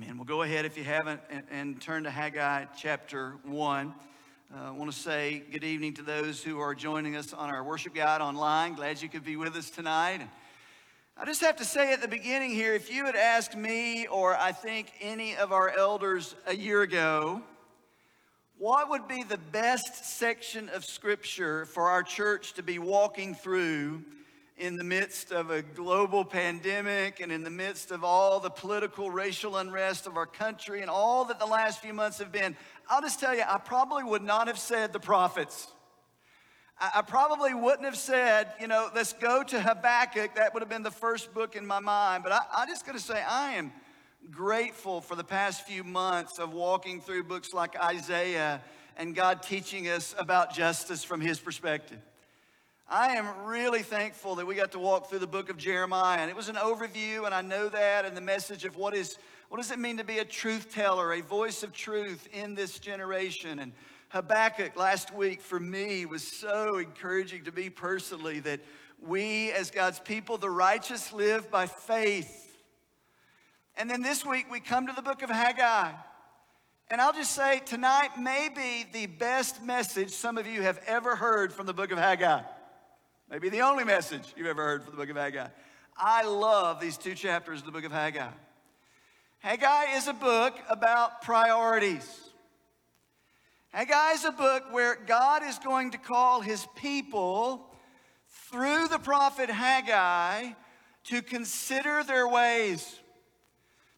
Amen. Well, go ahead if you haven't and, and turn to Haggai chapter 1. Uh, I want to say good evening to those who are joining us on our worship guide online. Glad you could be with us tonight. And I just have to say at the beginning here if you had asked me, or I think any of our elders a year ago, what would be the best section of Scripture for our church to be walking through in the midst of a global pandemic and in the midst of all the political, racial unrest of our country and all that the last few months have been, I'll just tell you, I probably would not have said the prophets. I, probably wouldn't have said, you know, let's go to Habakkuk. That would have been the first book in my mind. But I, I'm just going to say, I am grateful for the past few months of walking through books like Isaiah and God teaching us about justice from his perspective. I am really thankful that we got to walk through the book of Jeremiah. And it was an overview, and I know that, and the message of what is what does it mean to be a truth teller, a voice of truth in this generation. And Habakkuk last week for me was so encouraging to me personally that we, as God's people, the righteous, live by faith. And then this week we come to the book of Haggai. And I'll just say tonight may be the best message some of you have ever heard from the book of Haggai. Maybe the only message you've ever heard from the book of Haggai. I love these two chapters of the book of Haggai. Haggai is a book about priorities. Haggai is a book where God is going to call his people through the prophet Haggai to consider their ways,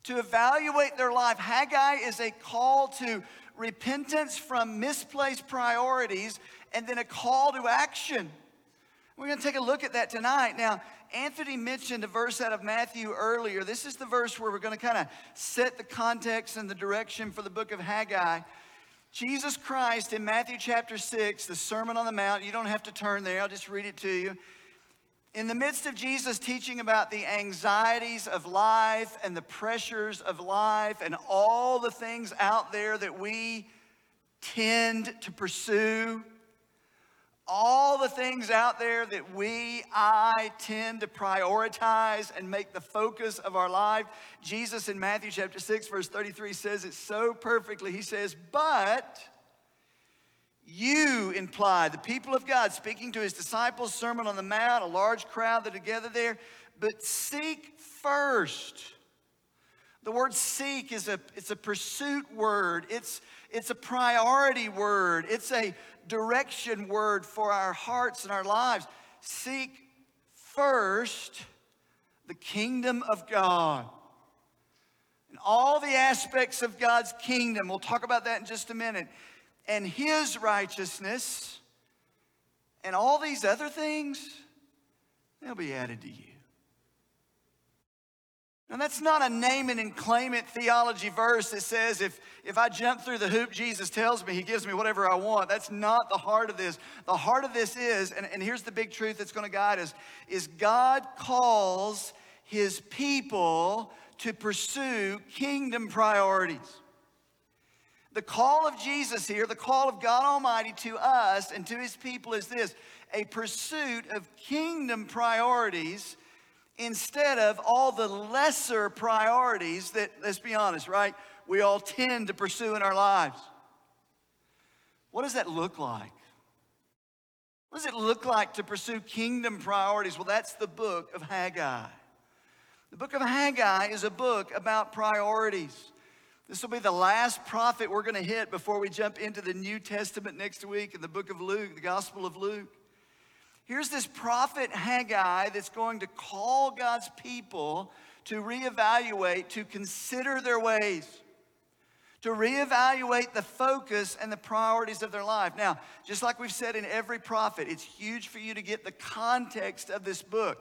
to evaluate their life. Haggai is a call to repentance from misplaced priorities and then a call to action. We're going to take a look at that tonight. Now, Anthony mentioned a verse out of Matthew earlier. This is the verse where we're going to kind of set the context and the direction for the book of Haggai. Jesus Christ in Matthew chapter 6, the Sermon on the Mount, you don't have to turn there, I'll just read it to you. In the midst of Jesus teaching about the anxieties of life and the pressures of life and all the things out there that we tend to pursue, all the things out there that we, I, tend to prioritize and make the focus of our life. Jesus in Matthew chapter 6, verse 33 says it so perfectly. He says, But you imply, the people of God, speaking to his disciples, Sermon on the Mount, a large crowd that are together there, but seek first. The word seek is a, it's a pursuit word. It's, it's a priority word. It's a direction word for our hearts and our lives. Seek first the kingdom of God. And all the aspects of God's kingdom, we'll talk about that in just a minute, and His righteousness, and all these other things, they'll be added to you. Now, that's not a name it and claim it theology verse that says if, if I jump through the hoop Jesus tells me, he gives me whatever I want. That's not the heart of this. The heart of this is, and, and here's the big truth that's going to guide us, is God calls his people to pursue kingdom priorities. The call of Jesus here, the call of God Almighty to us and to his people is this a pursuit of kingdom priorities instead of all the lesser priorities that, let's be honest, right, we all tend to pursue in our lives. What does that look like? What does it look like to pursue kingdom priorities? Well, that's the book of Haggai. The book of Haggai is a book about priorities. This will be the last prophet we're going to hit before we jump into the New Testament next week in the book of Luke, the Gospel of Luke. Here's this prophet Haggai that's going to call God's people to reevaluate, to consider their ways, to reevaluate the focus and the priorities of their life. Now, just like we've said in every prophet, it's huge for you to get the context of this book.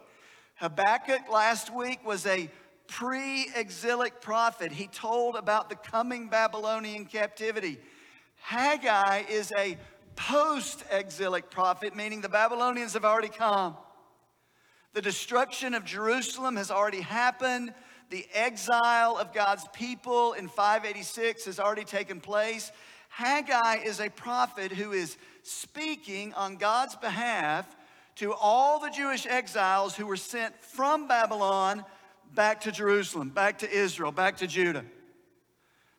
Habakkuk last week was a pre exilic prophet. He told about the coming Babylonian captivity. Haggai is a post exilic prophet, meaning the Babylonians have already come. The destruction of Jerusalem has already happened. The exile of God's people in 586 has already taken place. Haggai is a prophet who is speaking on God's behalf to all the Jewish exiles who were sent from Babylon back to Jerusalem, back to Israel, back to Judah.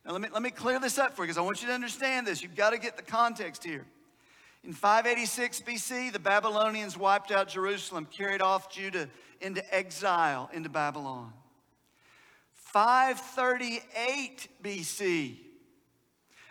Now, let me, let me clear this up for you because I want you to understand this. You've got to get the context here. In 586 BC, the Babylonians wiped out Jerusalem, carried off Judah into exile into Babylon. 538 BC,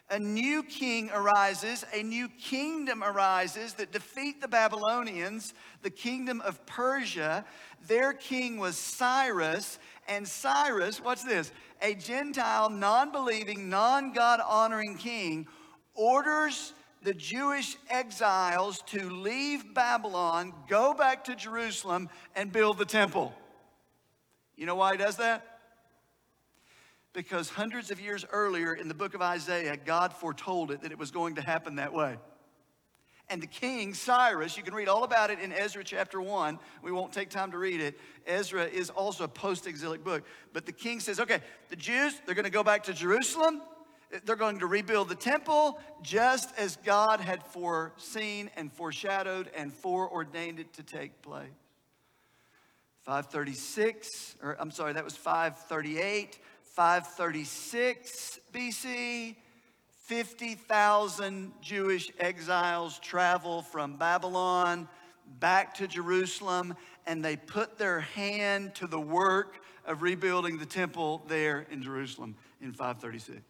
a new king arises, a new kingdom arises that defeat the Babylonians, the kingdom of Persia. Their king was Cyrus, and Cyrus, what's this? A Gentile, non believing, non God honoring king orders the Jewish exiles to leave Babylon, go back to Jerusalem, and build the temple. You know why he does that? Because hundreds of years earlier in the book of Isaiah, God foretold it that it was going to happen that way. And the king, Cyrus, you can read all about it in Ezra chapter 1. We won't take time to read it. Ezra is also a post exilic book. But the king says, okay, the Jews, they're going to go back to Jerusalem. They're going to rebuild the temple just as God had foreseen and foreshadowed and foreordained it to take place. 536, or I'm sorry, that was 538. 536 BC, 50,000 Jewish exiles travel from Babylon back to Jerusalem, and they put their hand to the work of rebuilding the temple there in Jerusalem in 536.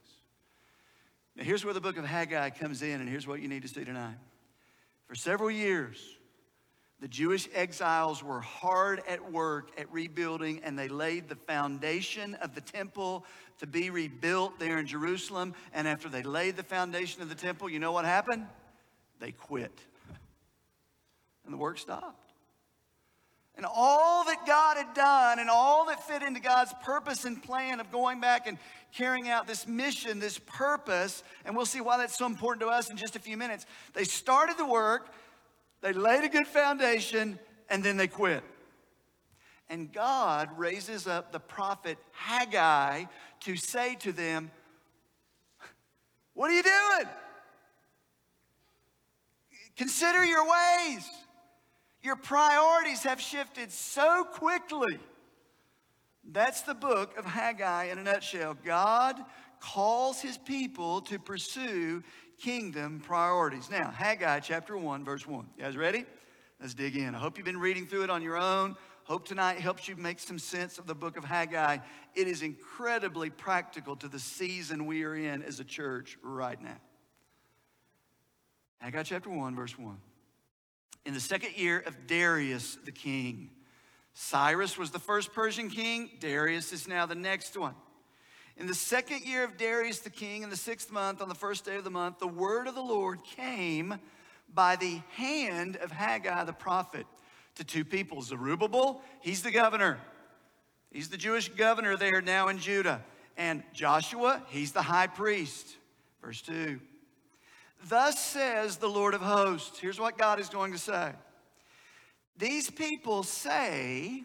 Now, here's where the book of Haggai comes in, and here's what you need to see tonight. For several years, the Jewish exiles were hard at work at rebuilding, and they laid the foundation of the temple to be rebuilt there in Jerusalem. And after they laid the foundation of the temple, you know what happened? They quit. And the work stopped. And all that God had done and all that fit into God's purpose and plan of going back and carrying out this mission, this purpose, and we'll see why that's so important to us in just a few minutes. They started the work, they laid a good foundation, and then they quit. And God raises up the prophet Haggai to say to them, What are you doing? Consider your ways. Your priorities have shifted so quickly. That's the book of Haggai in a nutshell. God calls his people to pursue kingdom priorities. Now, Haggai chapter 1, verse 1. You guys ready? Let's dig in. I hope you've been reading through it on your own. Hope tonight helps you make some sense of the book of Haggai. It is incredibly practical to the season we are in as a church right now. Haggai chapter 1, verse 1 in the second year of Darius the king. Cyrus was the first Persian king, Darius is now the next one. In the second year of Darius the king, in the sixth month, on the first day of the month, the word of the Lord came by the hand of Haggai the prophet to two people Zerubbabel, he's the governor. He's the Jewish governor there now in Judah. And Joshua, he's the high priest. Verse 2. Thus says the Lord of hosts. Here's what God is going to say. These people say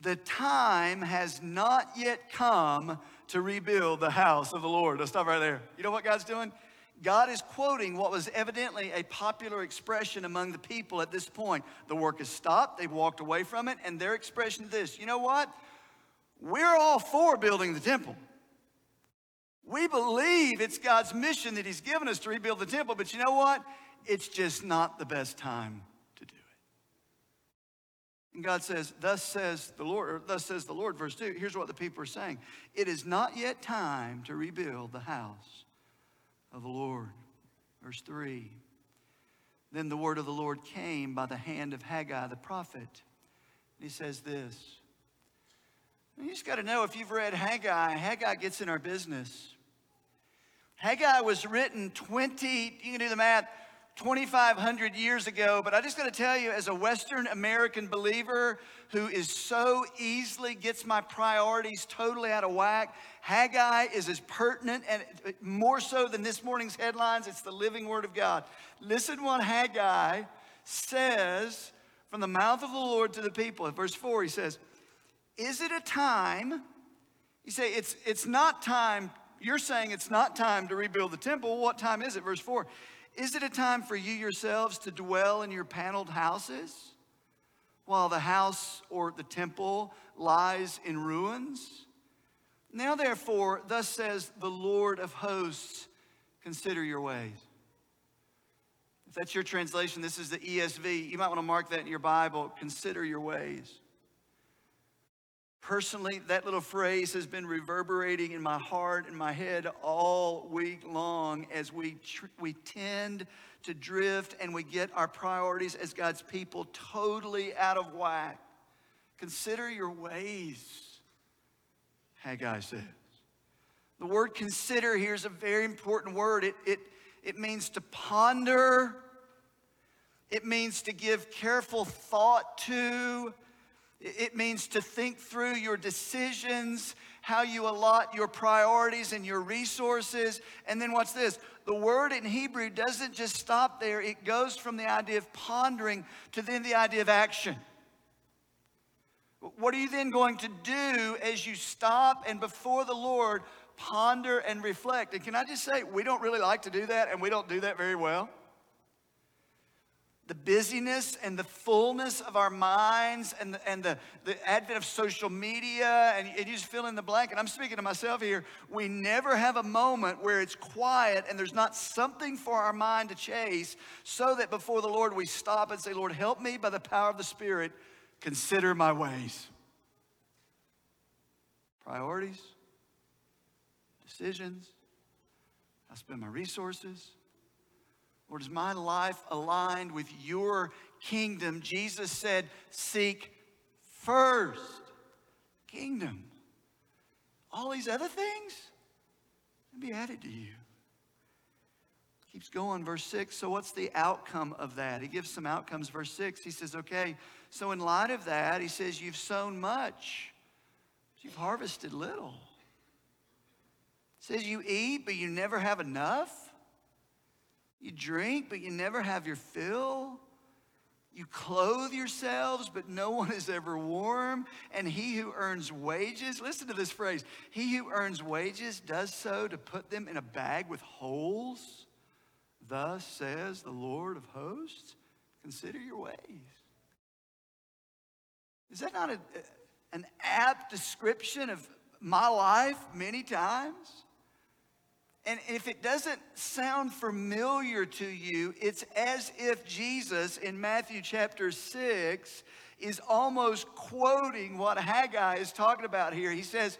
the time has not yet come to rebuild the house of the Lord. Let's stop right there. You know what God's doing? God is quoting what was evidently a popular expression among the people at this point. The work has stopped, they've walked away from it, and their expression is this you know what? We're all for building the temple. We believe it's God's mission that He's given us to rebuild the temple, but you know what? It's just not the best time to do it. And God says, Thus says the Lord, or thus says the Lord, verse 2. Here's what the people are saying It is not yet time to rebuild the house of the Lord. Verse 3. Then the word of the Lord came by the hand of Haggai the prophet. And he says this. You just got to know if you've read Haggai, Haggai gets in our business. Haggai was written 20, you can do the math, 2,500 years ago, but I just got to tell you, as a Western American believer who is so easily gets my priorities totally out of whack, Haggai is as pertinent and more so than this morning's headlines. It's the living word of God. Listen what Haggai says from the mouth of the Lord to the people. In verse 4, he says, Is it a time? You say, it's, it's not time you're saying it's not time to rebuild the temple. What time is it? Verse 4 Is it a time for you yourselves to dwell in your paneled houses while the house or the temple lies in ruins? Now, therefore, thus says the Lord of hosts, consider your ways. If that's your translation, this is the ESV. You might want to mark that in your Bible. Consider your ways. Personally, that little phrase has been reverberating in my heart and my head all week long as we, tr- we tend to drift and we get our priorities as God's people totally out of whack. Consider your ways, Haggai says. The word consider here is a very important word. It, it, it means to ponder, it means to give careful thought to, it means to think through your decisions, how you allot your priorities and your resources. And then what's this? The word in Hebrew doesn't just stop there, it goes from the idea of pondering to then the idea of action. What are you then going to do as you stop and before the Lord ponder and reflect? And can I just say, we don't really like to do that, and we don't do that very well the busyness and the fullness of our minds and the, and the, the advent of social media, and, and you just fill in the blank. And I'm speaking to myself here. We never have a moment where it's quiet and there's not something for our mind to chase, so that before the Lord we stop and say, Lord, help me by the power of the Spirit, consider my ways. Priorities, decisions, I spend my resources Lord, is my life aligned with your kingdom? Jesus said, Seek first kingdom. All these other things will be added to you. Keeps going, verse 6. So, what's the outcome of that? He gives some outcomes. Verse 6, he says, Okay, so in light of that, he says, You've sown much, but you've harvested little. He says, You eat, but you never have enough. You drink, but you never have your fill. You clothe yourselves, but no one is ever warm. And he who earns wages, listen to this phrase he who earns wages does so to put them in a bag with holes. Thus says the Lord of hosts consider your ways. Is that not a, an apt description of my life many times? And if it doesn't sound familiar to you, it's as if Jesus in Matthew chapter 6 is almost quoting what Haggai is talking about here. He says,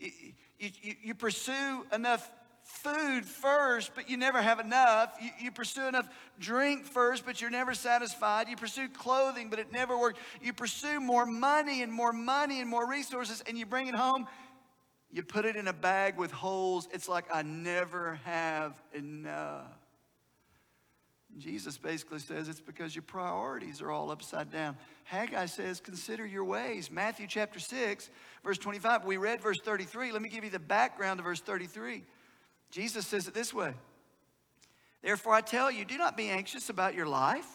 You, you, you pursue enough food first, but you never have enough. You, you, pursue enough drink first, but you're never satisfied. You pursue clothing, but it never works. You pursue more money and more money and more resources, and you bring it home, you put it in a bag with holes. It's like I never have enough. Jesus basically says it's because your priorities are all upside down. Haggai says, consider your ways. Matthew chapter 6, verse 25. We read verse 33. Let me give you the background to verse 33. Jesus says it this way Therefore, I tell you, do not be anxious about your life,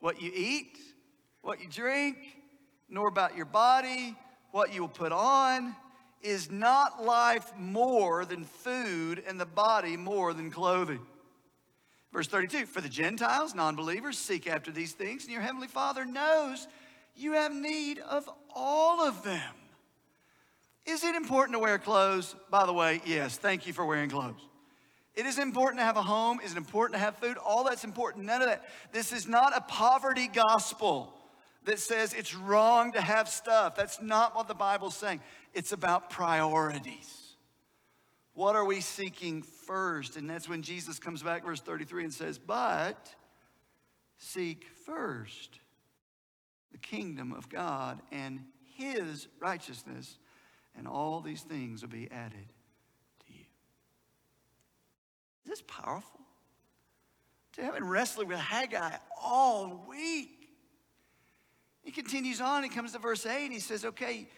what you eat, what you drink, nor about your body, what you will put on. Is not life more than food and the body more than clothing? Verse 32 For the Gentiles, non believers, seek after these things, and your heavenly Father knows you have need of all of them. Is it important to wear clothes? By the way, yes, thank you for wearing clothes. It is important to have a home. Is it important to have food? All that's important. None of that. This is not a poverty gospel that says it's wrong to have stuff. That's not what the Bible's saying. It's about priorities. What are we seeking first? And that's when Jesus comes back, verse 33, and says, But seek first the kingdom of God and his righteousness, and all these things will be added to you. Is this powerful? To have been wrestling with Haggai all week. He continues on, he comes to verse 8, and he says, Okay,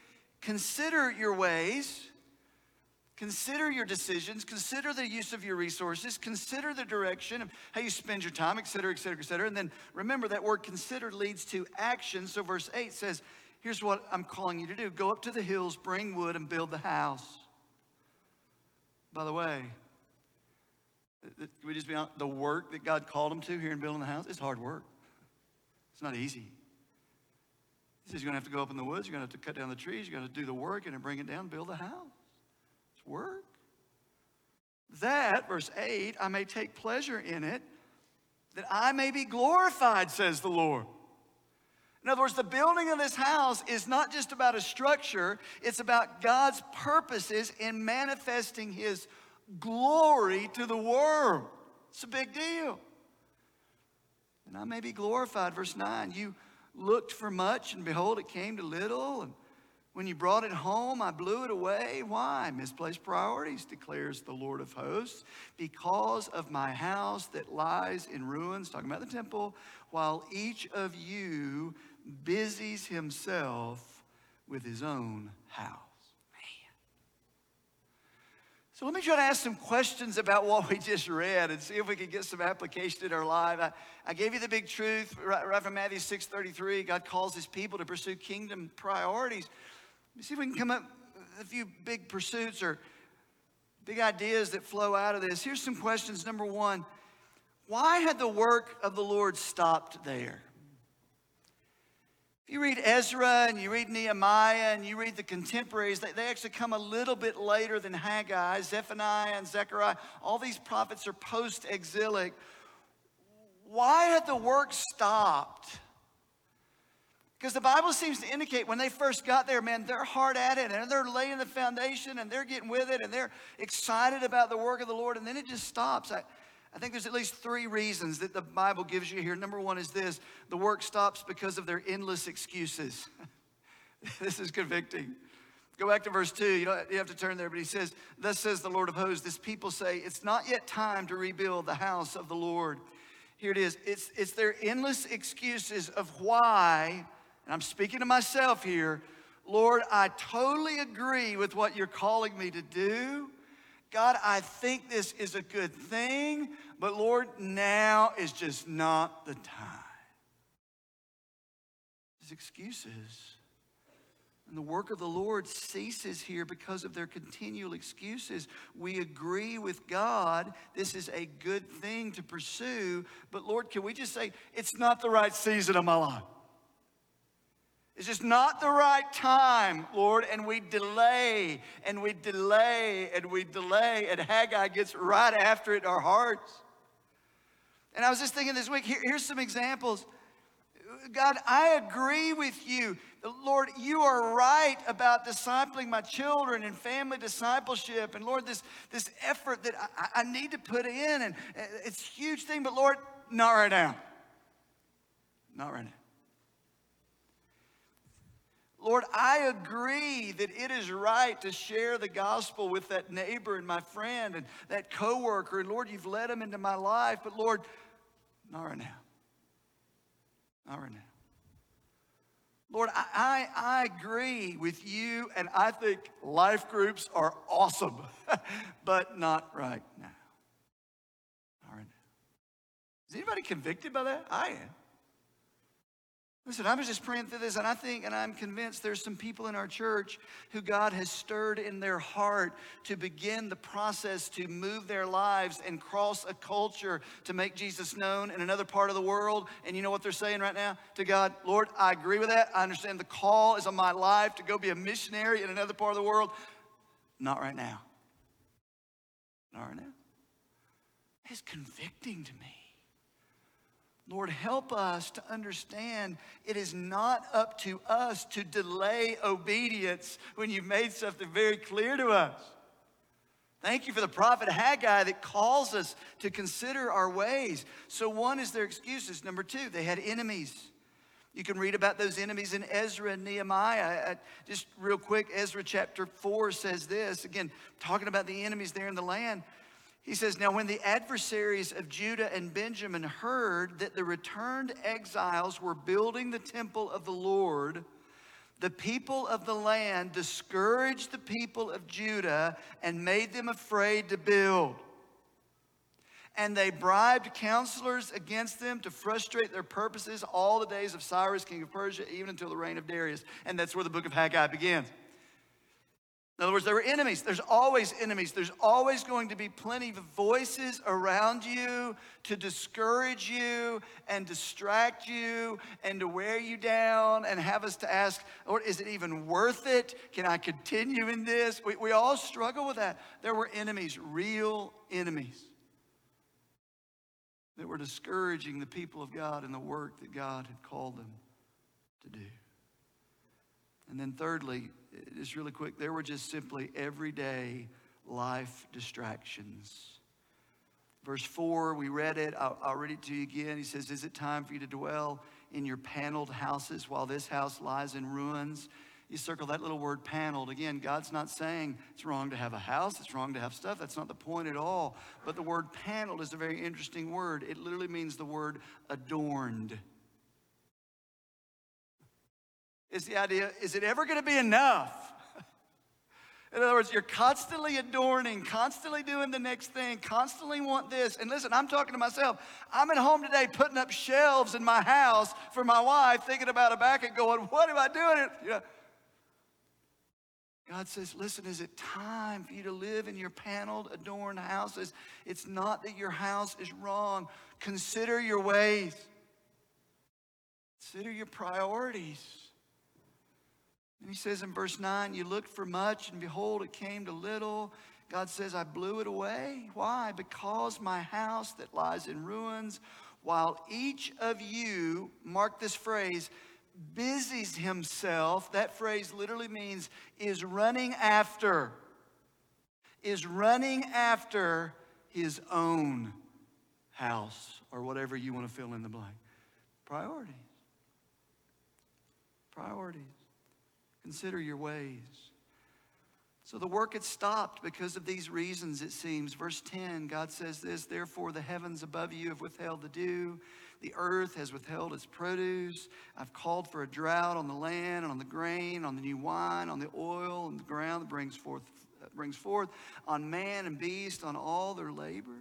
Consider your ways, consider your decisions, consider the use of your resources, consider the direction of how you spend your time, et cetera, et cetera, et cetera. And then remember that word consider leads to action. So verse 8 says, Here's what I'm calling you to do go up to the hills, bring wood, and build the house. By the way, we just be honest, the work that God called him to here in building the house is hard work. It's not easy. Says, You're going to have to go up in the woods, you're going to have to cut down the trees, you're going to do the work and bring it down, build a house. It's work. That, verse 8, I may take pleasure in it, that I may be glorified, says the Lord. In other words, the building of this house is not just about a structure, it's about God's purposes in manifesting His glory to the world. It's a big deal. And I may be glorified. Verse 9, you looked for much, and behold, it came to little. And when you brought it home, I blew it away. Why? Misplaced priorities, declares the Lord of hosts. Because of my house that lies in ruins, talking about the temple, while each of you busies himself with his own house. So let me try to ask some questions about what we just read and see if we can get some application in our life. I, I gave you the big truth right, right from Matthew 6.33. God calls his people to pursue kingdom priorities. Let me see if we can come up with a few big pursuits or big ideas that flow out of this. Here's some questions. Number one, why had the work of the Lord stopped there? You read Ezra and you read Nehemiah and you read the contemporaries, they, they actually come a little bit later than Haggai, Zephaniah and Zechariah. All these prophets are post exilic. Why had the work stopped? Because the Bible seems to indicate when they first got there, man, they're hard at it and they're laying the foundation and they're getting with it and they're excited about the work of the Lord, and then it just stops. I, I think there's at least three reasons that the Bible gives you here. Number one is this the work stops because of their endless excuses. this is convicting. Go back to verse 2. You don't you have to turn there, but he says, Thus says the Lord of hosts, this people say, It's not yet time to rebuild the house of the Lord. Here it is. It's, it's their endless excuses of why, and I'm speaking to myself here, Lord, I totally agree with what you're calling me to do. God, I think this is a good thing, but Lord, now is just not the time. His excuses. And the work of the Lord ceases here because of their continual excuses. We agree with God, this is a good thing to pursue, but Lord, can we just say, it's not the right season of my life? It's just not the right time, Lord, and we delay and we delay and we delay, and Haggai gets right after it in our hearts. And I was just thinking this week, here, here's some examples. God, I agree with you. Lord, you are right about discipling my children and family discipleship. And Lord, this, this effort that I, I need to put in, and it's a huge thing, but Lord, not right now. Not right now. Lord, I agree that it is right to share the gospel with that neighbor and my friend and that coworker. And Lord, you've led them into my life. But Lord, not right now. Not right now. Lord, I, I, I agree with you, and I think life groups are awesome, but not right now. Not right now. Is anybody convicted by that? I am. Listen, I was just praying through this, and I think and I'm convinced there's some people in our church who God has stirred in their heart to begin the process to move their lives and cross a culture to make Jesus known in another part of the world. And you know what they're saying right now to God? Lord, I agree with that. I understand the call is on my life to go be a missionary in another part of the world. Not right now. Not right now. It's convicting to me. Lord, help us to understand it is not up to us to delay obedience when you've made something very clear to us. Thank you for the prophet Haggai that calls us to consider our ways. So, one is their excuses. Number two, they had enemies. You can read about those enemies in Ezra and Nehemiah. Just real quick, Ezra chapter 4 says this again, talking about the enemies there in the land. He says, Now, when the adversaries of Judah and Benjamin heard that the returned exiles were building the temple of the Lord, the people of the land discouraged the people of Judah and made them afraid to build. And they bribed counselors against them to frustrate their purposes all the days of Cyrus, king of Persia, even until the reign of Darius. And that's where the book of Haggai begins. In other words, there were enemies. There's always enemies. There's always going to be plenty of voices around you to discourage you and distract you and to wear you down and have us to ask, Lord, is it even worth it? Can I continue in this? We, we all struggle with that. There were enemies, real enemies, that were discouraging the people of God and the work that God had called them to do. And then, thirdly, just really quick, there were just simply everyday life distractions. Verse 4, we read it. I'll, I'll, read it to you again. He says, Is it time for you to dwell in your paneled houses while this house lies in ruins? You circle that little word paneled. Again, God's not saying it's wrong to have a house, it's wrong to have stuff. That's not the point at all. But the word paneled is a very interesting word. It literally means the word adorned is the idea is it ever going to be enough? In other words, you're constantly adorning, constantly doing the next thing, constantly want this. And listen, I'm talking to myself. I'm at home today putting up shelves in my house for my wife, thinking about a back and going, what am I doing? You know, God says, listen, is it time for you to live in your paneled, adorned houses? It's not that your house is wrong. Consider your ways. Consider your priorities. And he says in verse 9, You looked for much, and behold, it came to little. God says, I blew it away. Why? Because my house that lies in ruins, while each of you, mark this phrase, busies himself, that phrase literally means is running after, is running after his own house, or whatever you want to fill in the blank. Priorities. Priorities. Consider your ways. So the work had stopped because of these reasons, it seems. Verse 10, God says this Therefore, the heavens above you have withheld the dew, the earth has withheld its produce. I've called for a drought on the land, and on the grain, on the new wine, on the oil, and the ground that brings forth, that brings forth, on man and beast, on all their labors.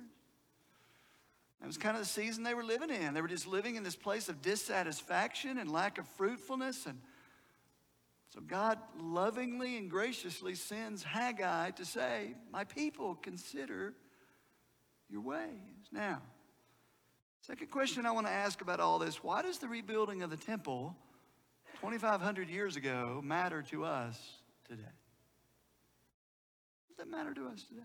That was kind of the season they were living in. They were just living in this place of dissatisfaction and lack of fruitfulness and so God lovingly and graciously sends Haggai to say, My people, consider your ways. Now, second question I want to ask about all this why does the rebuilding of the temple 2,500 years ago matter to us today? Does that matter to us today?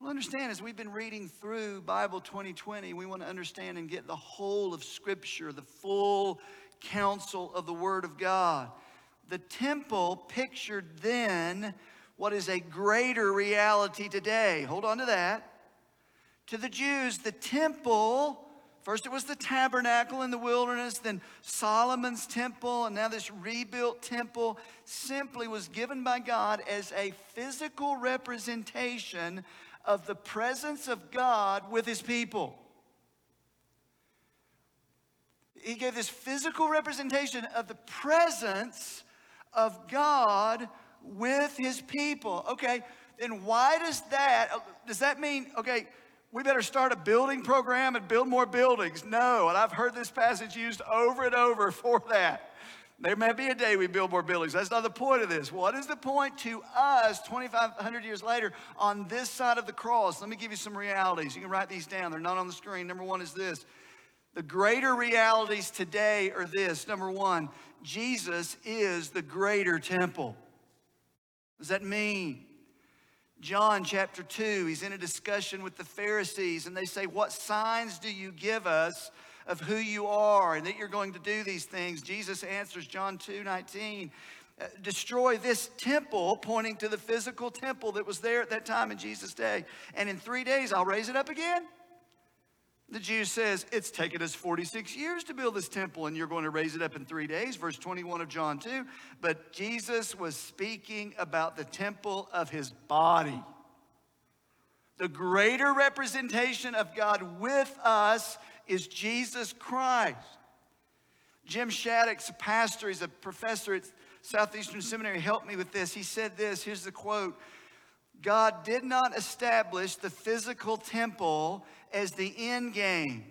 Well, understand as we've been reading through Bible 2020, we want to understand and get the whole of Scripture, the full counsel of the Word of God. The temple pictured then what is a greater reality today. Hold on to that. To the Jews, the temple, first it was the tabernacle in the wilderness, then Solomon's temple, and now this rebuilt temple simply was given by God as a physical representation of the presence of God with his people. He gave this physical representation of the presence of God with his people. Okay, then why does that, does that mean, okay, we better start a building program and build more buildings? No, and I've heard this passage used over and over for that. There may be a day we build more buildings. That's not the point of this. What is the point to us 2,500 years later on this side of the cross? Let me give you some realities. You can write these down, they're not on the screen. Number one is this the greater realities today are this number one, Jesus is the greater temple. What does that mean? John chapter 2, he's in a discussion with the Pharisees, and they say, What signs do you give us of who you are and that you're going to do these things? Jesus answers, John 2 19, uh, destroy this temple, pointing to the physical temple that was there at that time in Jesus' day. And in three days, I'll raise it up again. The Jew says, It's taken us 46 years to build this temple, and you're going to raise it up in three days. Verse 21 of John 2. But Jesus was speaking about the temple of his body. The greater representation of God with us is Jesus Christ. Jim Shaddix a pastor, he's a professor at Southeastern Seminary, helped me with this. He said this here's the quote God did not establish the physical temple as the end game.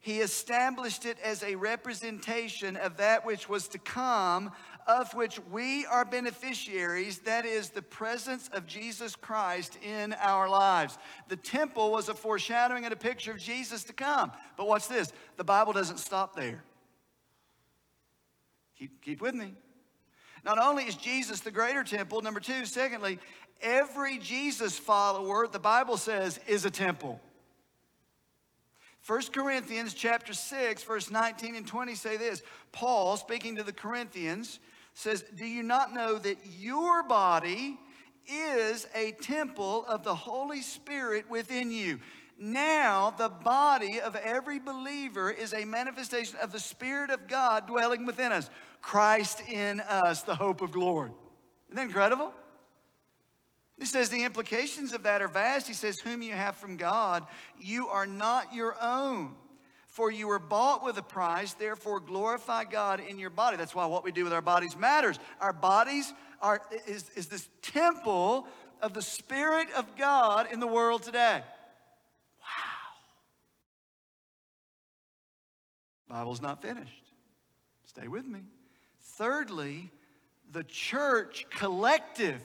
He established it as a representation of that which was to come, of which we are beneficiaries, that is, the presence of Jesus Christ in our lives. The temple was a foreshadowing and a picture of Jesus to come. But watch this the Bible doesn't stop there. Keep, keep with me. Not only is Jesus the greater temple, number two, secondly, every Jesus follower, the Bible says, is a temple. 1 Corinthians chapter 6 verse 19 and 20 say this. Paul speaking to the Corinthians says, "Do you not know that your body is a temple of the Holy Spirit within you?" Now, the body of every believer is a manifestation of the Spirit of God dwelling within us. Christ in us, the hope of glory. Isn't that incredible? He says the implications of that are vast. He says, Whom you have from God, you are not your own. For you were bought with a price, therefore glorify God in your body. That's why what we do with our bodies matters. Our bodies are, is, is this temple of the Spirit of God in the world today. Wow. Bible's not finished. Stay with me. Thirdly, the church collective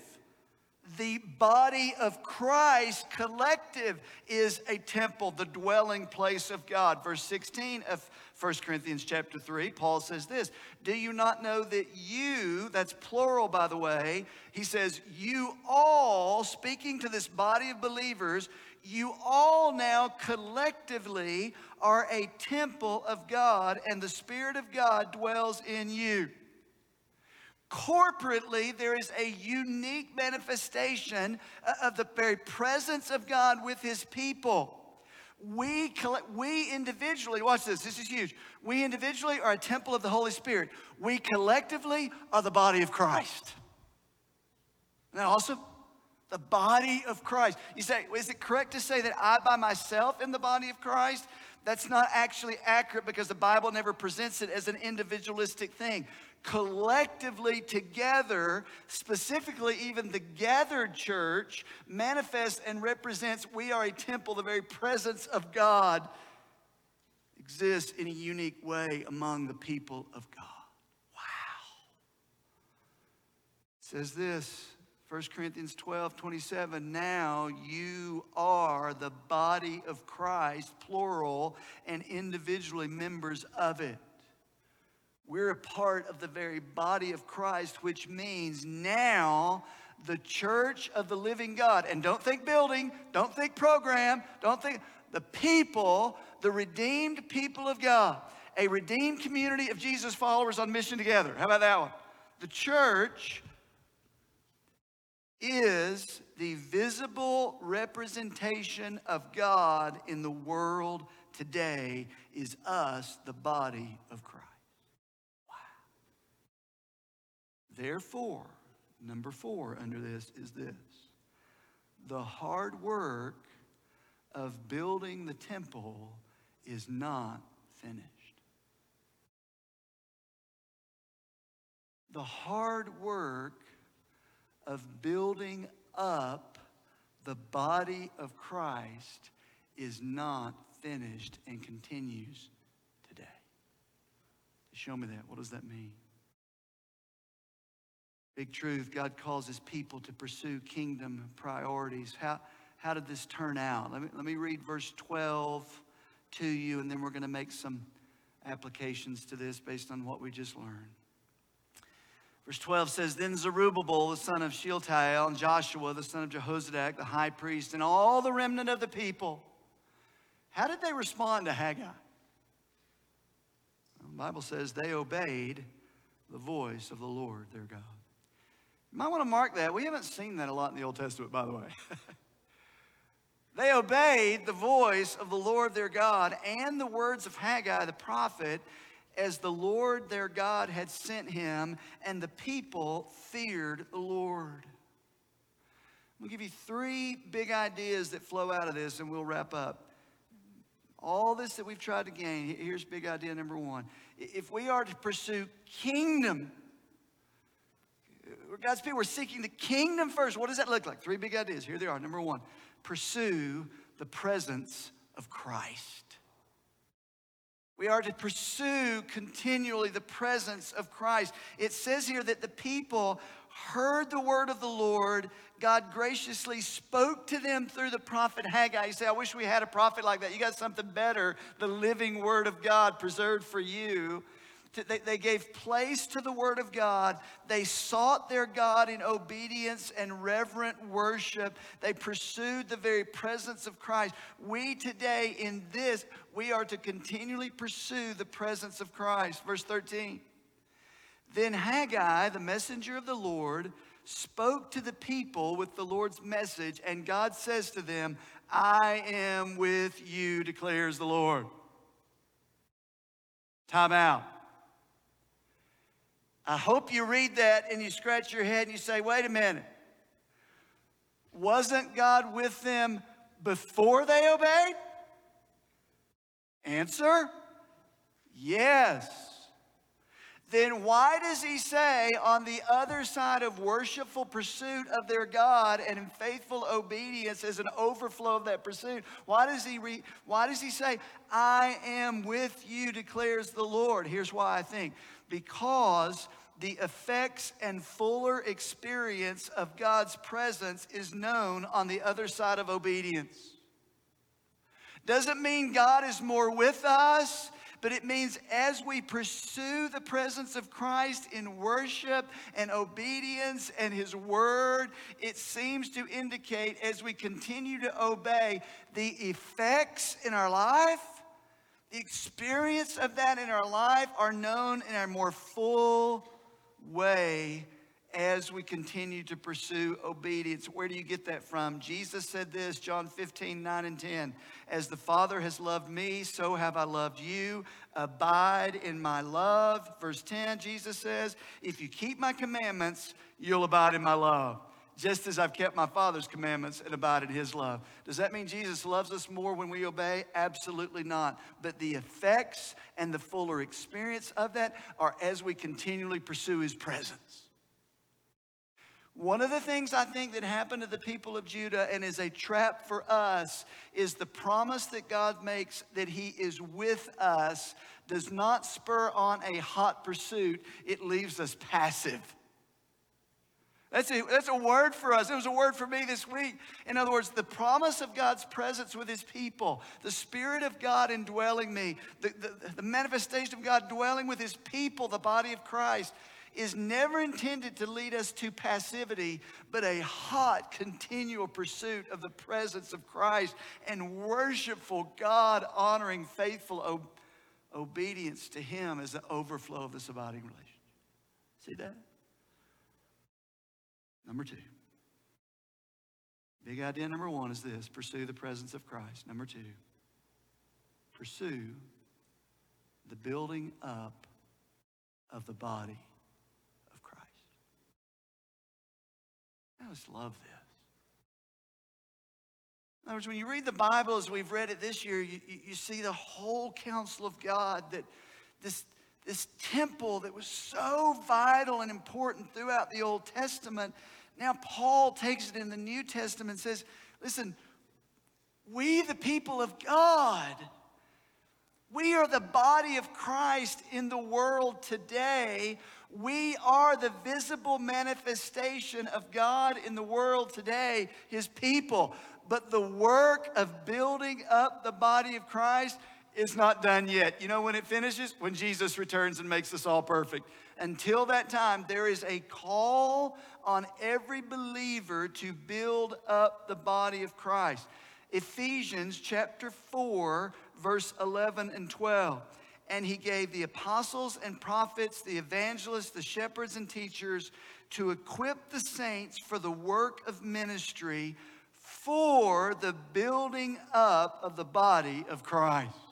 the body of Christ collective is a temple, the dwelling place of God. Verse 16 of 1 Corinthians chapter 3, Paul says this Do you not know that you, that's plural by the way, he says, you all, speaking to this body of believers, you all now collectively are a temple of God, and the Spirit of God dwells in you corporately, there is a unique manifestation uh, of the very presence of God with his people. We, collect, we individually, watch this, this is huge. We individually are a temple of the Holy Spirit. We collectively are the body of Christ. And also the body of Christ. You say, is it correct to say that I by myself am the body of Christ? That's not actually accurate because the Bible never presents it as an individualistic thing collectively together, specifically even the gathered church, manifests and represents we are a temple, the very presence of God exists in a unique way among the people of God. Wow. It says this. 1 Corinthians 12, 27, now you are the body of Christ, plural, and individually members of it. We're a part of the very body of Christ, which means now the church of the living God. And don't think building, don't think program, don't think the people, the redeemed people of God, a redeemed community of Jesus followers on mission together. How about that one? The church is the visible representation of God in the world today, is us, the body of Christ. Therefore, number four under this is this the hard work of building the temple is not finished. The hard work of building up the body of Christ is not finished and continues today. Show me that. What does that mean? Big truth God calls his people to pursue kingdom priorities. How, how did this turn out? Let me, let me read verse 12 to you, and then we're going to make some applications to this based on what we just learned. Verse 12 says, Then Zerubbabel, the son of Shealtiel, and Joshua, the son of Jehozadak, the high priest, and all the remnant of the people, how did they respond to Haggai? Well, the Bible says they obeyed the voice of the Lord their God. You might want to mark that. We haven't seen that a lot in the Old Testament, by the way. they obeyed the voice of the Lord their God and the words of Haggai the prophet as the Lord their God had sent him, and the people feared the Lord. I'm going to give you three big ideas that flow out of this, and we'll wrap up. All this that we've tried to gain, here's big idea number one. If we are to pursue kingdom God's people, we're seeking the kingdom first. What does that look like? Three big ideas. Here they are. Number one, pursue the presence of Christ. We are to pursue continually the presence of Christ. It says here that the people heard the word of the Lord. God graciously spoke to them through the prophet Haggai. You say, I wish we had a prophet like that. You got something better the living word of God preserved for you they, they gave place to the Word of God. They sought their God in obedience and reverent worship. They pursued the very presence of Christ. We today, in this, we are to continually pursue the presence of Christ. Verse 13. Then Haggai, the messenger of the Lord, spoke to the people with the Lord's message, and God says to them, I am with you, declares the Lord. Time out. I hope you read that and you scratch your head and you say, wait a minute. Wasn't God with them before they obeyed? Answer yes. Then why does he say on the other side of worshipful pursuit of their God and in faithful obedience as an overflow of that pursuit? Why does he re, why does he say, I am with you, declares the Lord? Here's why I think because the effects and fuller experience of God's presence is known on the other side of obedience. Doesn't mean God is more with us, but it means as we pursue the presence of Christ in worship and obedience and His Word, it seems to indicate as we continue to obey, the effects in our life the experience of that in our life are known in a more full way as we continue to pursue obedience. Where do you get that from? Jesus said this, John 15, 9 and 10. As the Father has loved me, so have I loved you. Abide in my love. Verse 10, Jesus says, If you keep my commandments, you'll abide in my love just as I've kept my Father's commandments and abide in His love. Does that mean Jesus loves us more when we obey? Absolutely not. But the effects and the fuller experience of that are as we continually pursue His presence. One of the things I think that happened to the people of Judah and is a trap for us is the promise that God makes that He is with us does not spur on a hot pursuit, it leaves us passive. That's a, that's a word for us. It was a word for me this week. In other words, the promise of God's presence with his people, the Spirit of God indwelling me, the, the, the manifestation of God dwelling with his people, the body of Christ, is never intended to lead us to passivity, but a hot, continual pursuit of the presence of Christ and worshipful, God honoring, faithful ob- obedience to him as the overflow of this abiding relationship. See that? Number two. Big idea number one is this pursue the presence of Christ. Number two, pursue the building up of the body of Christ. I just love this. In other words, when you read the Bible as we've read it this year, you, you see the whole counsel of God that this, this temple that was so vital and important throughout the Old Testament now, Paul takes it in the New Testament and says, listen, we, the people of God, we are the body of Christ in the world today. We are the visible manifestation of God in the world today, his people. But the work of building up the body of Christ is not done yet. You know when it finishes? When Jesus returns and makes us all perfect. Until that time, there is a call on every believer to build up the body of Christ. Ephesians chapter 4, verse 11 and 12. And he gave the apostles and prophets, the evangelists, the shepherds and teachers to equip the saints for the work of ministry for the building up of the body of Christ.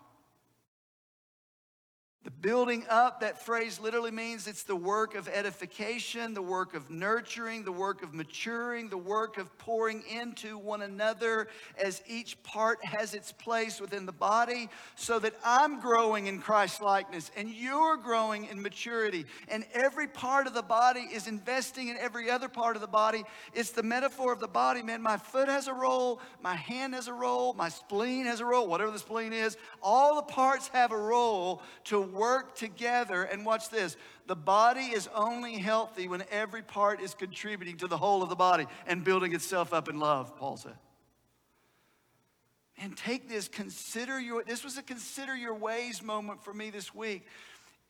The building up, that phrase literally means it's the work of edification, the work of nurturing, the work of maturing, the work of pouring into one another as each part has its place within the body, so that I'm growing in Christ likeness and you're growing in maturity. And every part of the body is investing in every other part of the body. It's the metaphor of the body, man. My foot has a role, my hand has a role, my spleen has a role, whatever the spleen is. All the parts have a role to work together. And watch this the body is only healthy when every part is contributing to the whole of the body and building itself up in love, Paul said. And take this, consider your, this was a consider your ways moment for me this week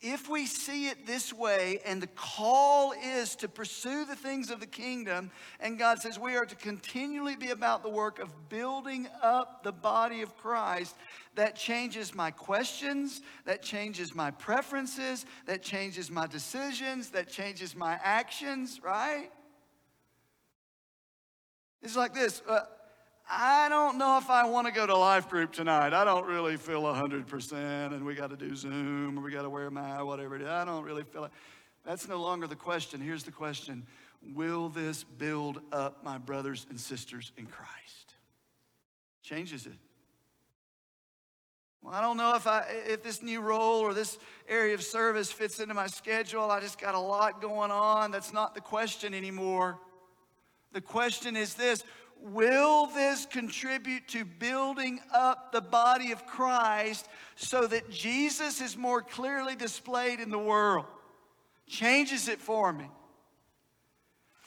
if we see it this way, and the call is to pursue the things of the kingdom, and God says we are to continually be about the work of building up the body of Christ, that changes my questions, that changes my preferences, that changes my decisions, that changes my actions, right? It's like this. Uh, I don't know if I want to go to life group tonight. I don't really feel 100%, and we got to do Zoom, or we got to wear a mask, whatever it is. I don't really feel it. That's no longer the question. Here's the question Will this build up my brothers and sisters in Christ? Changes it. Well, I don't know if, I, if this new role or this area of service fits into my schedule. I just got a lot going on. That's not the question anymore. The question is this Will this contribute to building up the body of Christ so that Jesus is more clearly displayed in the world? Changes it for me.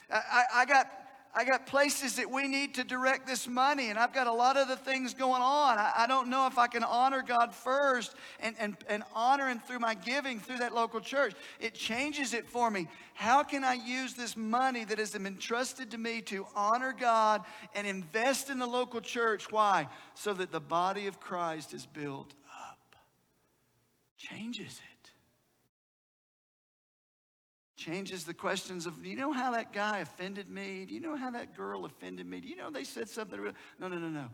I, I, got I got places that we need to direct this money, and I've got a lot of the things going on. I, I, don't know if I can honor God first and, and, and honor Him through my giving through that local church. It changes it for me. How can I use this money that has been entrusted to me to honor God and invest in the local church? Why? So that the body of Christ is built up. Changes it changes the questions of, you know how that guy offended me? Do you know how that girl offended me? Do you know they said something? No, no, no, no.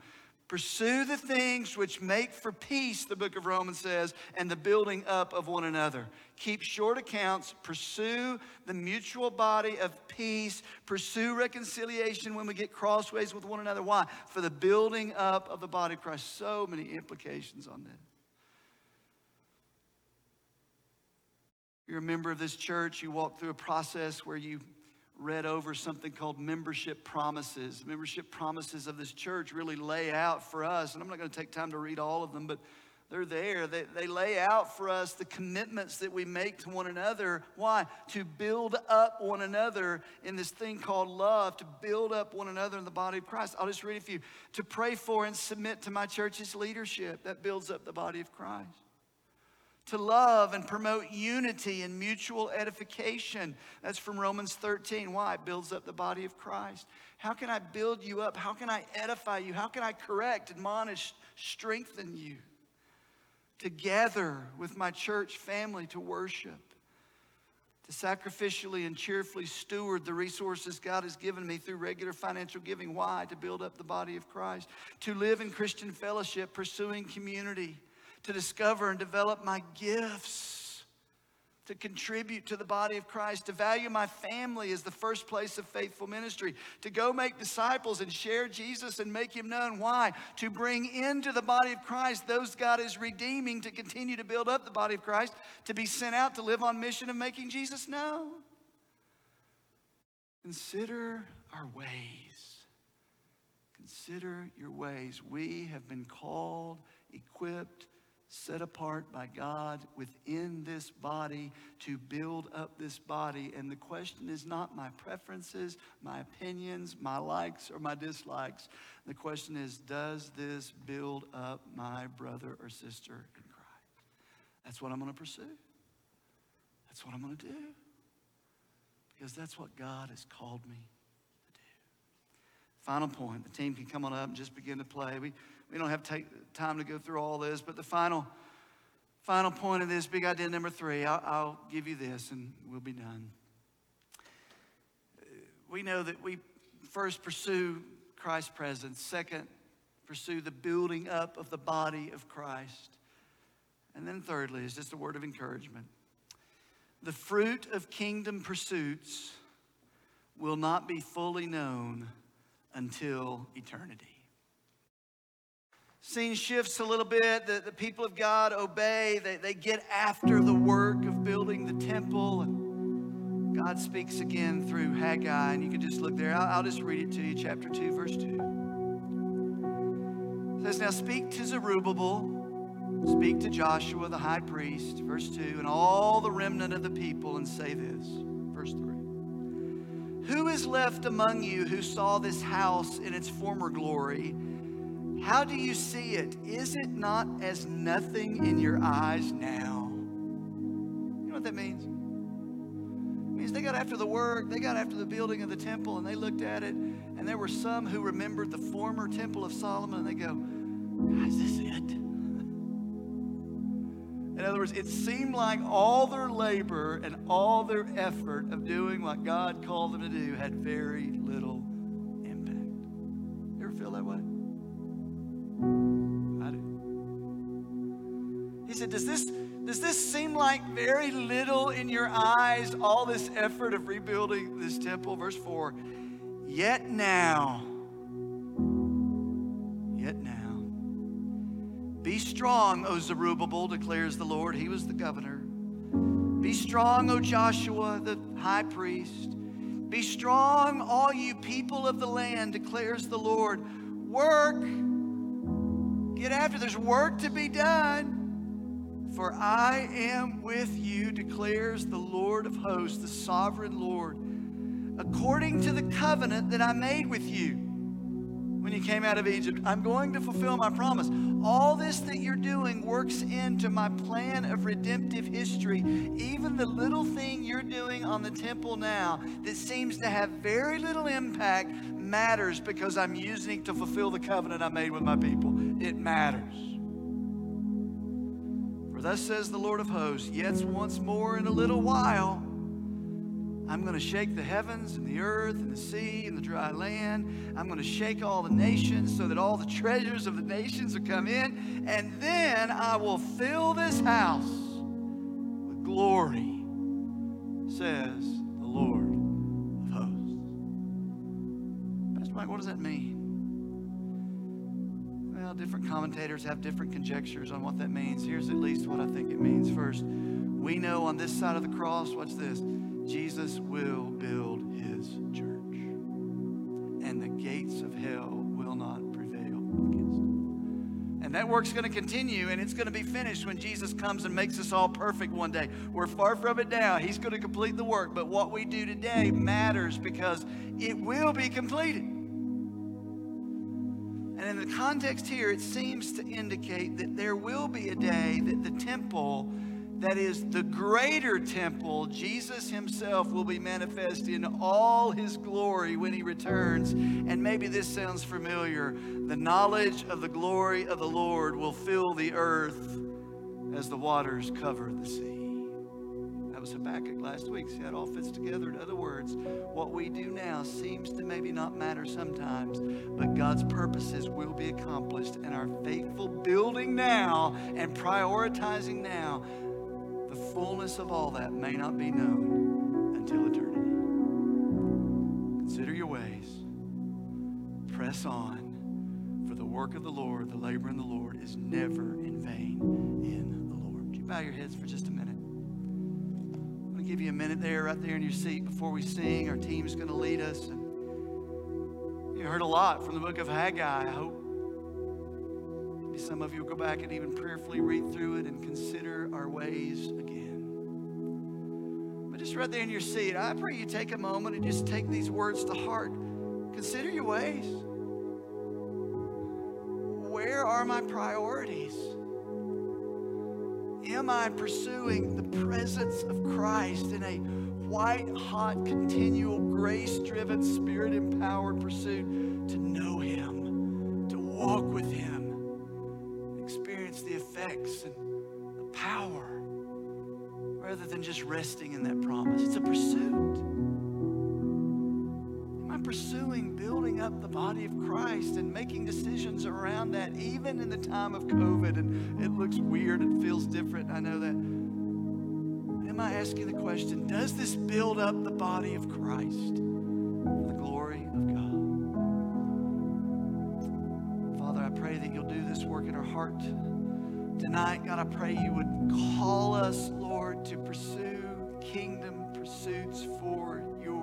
Pursue the things which make for peace, the book of Romans says, and the building up of one another. Keep short accounts. Pursue the mutual body of peace. Pursue reconciliation when we get crossways with one another. Why? For the building up of the body of Christ. So many implications on this. You're a member of this church, you walk through a process where you read over something called membership promises. Membership promises of this church really lay out for us, and I'm not going to take time to read all of them, but they're there. They, they lay out for us the commitments that we make to one another. Why? To build up one another in this thing called love, to build up one another in the body of Christ. I'll just read a few. To pray for and submit to my church's leadership. That builds up the body of Christ to love and promote unity and mutual edification. That's from Romans 13. Why? It builds up the body of Christ. How can I build you up? How can I edify you? How can I correct, admonish, strengthen you? Together with my church family to worship, to sacrificially and cheerfully steward the resources God has given me through regular financial giving. Why? To build up the body of Christ. To live in Christian fellowship, pursuing community to discover and develop my gifts, to contribute to the body of Christ, to value my family as the first place of faithful ministry, to go make disciples and share Jesus and make him known. Why? To bring into the body of Christ those God is redeeming to continue to build up the body of Christ, to be sent out to live on mission of making Jesus known. Consider our ways. Consider your ways. We have been called, equipped, set apart by God within this body to build up this body. And the question is not my preferences, my opinions, my likes, or my dislikes. The question is, does this build up my brother or sister in Christ? That's what I'm going to pursue. That's what I'm going to do. Because that's what God has called me to do. Final point. The team can come on up and just begin to play. We, we don't have time to go through all this, but the final, final point of this, big idea number three, I'll, I'll give you this and we'll be done. We know that we first pursue Christ's presence, second, pursue the building up of the body of Christ. And then, thirdly, is just a word of encouragement. The fruit of kingdom pursuits will not be fully known until eternity. Scene shifts a little bit. The, the people of God obey, they, they get after the work of building the temple. And God speaks again through Haggai, and you can just look there. I'll, I'll just read it to you, chapter 2, verse 2. It says, Now speak to Zerubbabel Speak to Joshua the high priest, verse 2, and all the remnant of the people, and say this, verse 3. Who is left among you who saw this house in its former glory? How do you see it? Is it not as nothing in your eyes now? You know what that means? It means they got after the work, they got after the building of the temple, and they looked at it, and there were some who remembered the former temple of Solomon, and they go, Is this it? In other words, it seemed like all their labor and all their effort of doing what God called them to do had very little said, Does this does this seem like very little in your eyes, all this effort of rebuilding this temple? Verse 4 Yet now, yet now. Be strong, O Zerubbabel, declares the Lord. He was the governor. Be strong, O Joshua, the high priest. Be strong, all you people of the land, declares the Lord. Work. Get after. There's work to be done. For I am with you, declares the Lord of hosts, the sovereign Lord, according to the covenant that I made with you when you came out of Egypt. I'm going to fulfill my promise. All this that you're doing works into my plan of redemptive history. Even the little thing you're doing on the temple now that seems to have very little impact matters because I'm using it to fulfill the covenant I made with my people. It matters. For thus says the Lord of hosts, yet once more in a little while, I'm going to shake the heavens and the earth and the sea and the dry land. I'm going to shake all the nations so that all the treasures of the nations will come in. And then I will fill this house with glory, says the Lord of hosts. Pastor Mike, what does that mean? Well, different commentators have different conjectures on what that means. Here's at least what I think it means. First, we know on this side of the cross, watch this Jesus will build his church, and the gates of hell will not prevail against it. And that work's going to continue, and it's going to be finished when Jesus comes and makes us all perfect one day. We're far from it now. He's going to complete the work, but what we do today matters because it will be completed. And in the context here, it seems to indicate that there will be a day that the temple that is the greater temple, Jesus himself will be manifest in all his glory when he returns. And maybe this sounds familiar. The knowledge of the glory of the Lord will fill the earth as the waters cover the sea. That was Habakkuk last week. See it all fits together. In other words, what we do now seems to maybe not matter sometimes, but God's purposes will be accomplished. And our faithful building now and prioritizing now the fullness of all that may not be known until eternity. Consider your ways. Press on, for the work of the Lord, the labor in the Lord, is never in vain in the Lord. Would you bow your heads for just a minute? Give you a minute there, right there in your seat before we sing. Our team's going to lead us. And you heard a lot from the book of Haggai. I hope Maybe some of you will go back and even prayerfully read through it and consider our ways again. But just right there in your seat, I pray you take a moment and just take these words to heart. Consider your ways. Where are my priorities? Am I pursuing the presence of Christ in a white hot, continual, grace driven, spirit empowered pursuit to know Him, to walk with Him? Experience the effects and the power rather than just resting in that promise. It's a pursuit. Up the body of Christ and making decisions around that, even in the time of COVID. And it looks weird and feels different. I know that. Am I asking the question Does this build up the body of Christ for the glory of God? Father, I pray that you'll do this work in our heart tonight. God, I pray you would call us, Lord, to pursue kingdom pursuits for your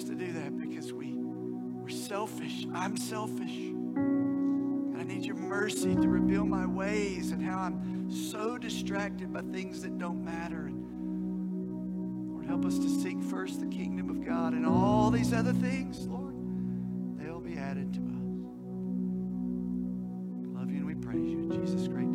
to do that because we, we're selfish. I'm selfish. And I need your mercy to reveal my ways and how I'm so distracted by things that don't matter. And Lord, help us to seek first the kingdom of God and all these other things, Lord, they'll be added to us. Love you and we praise you Jesus' great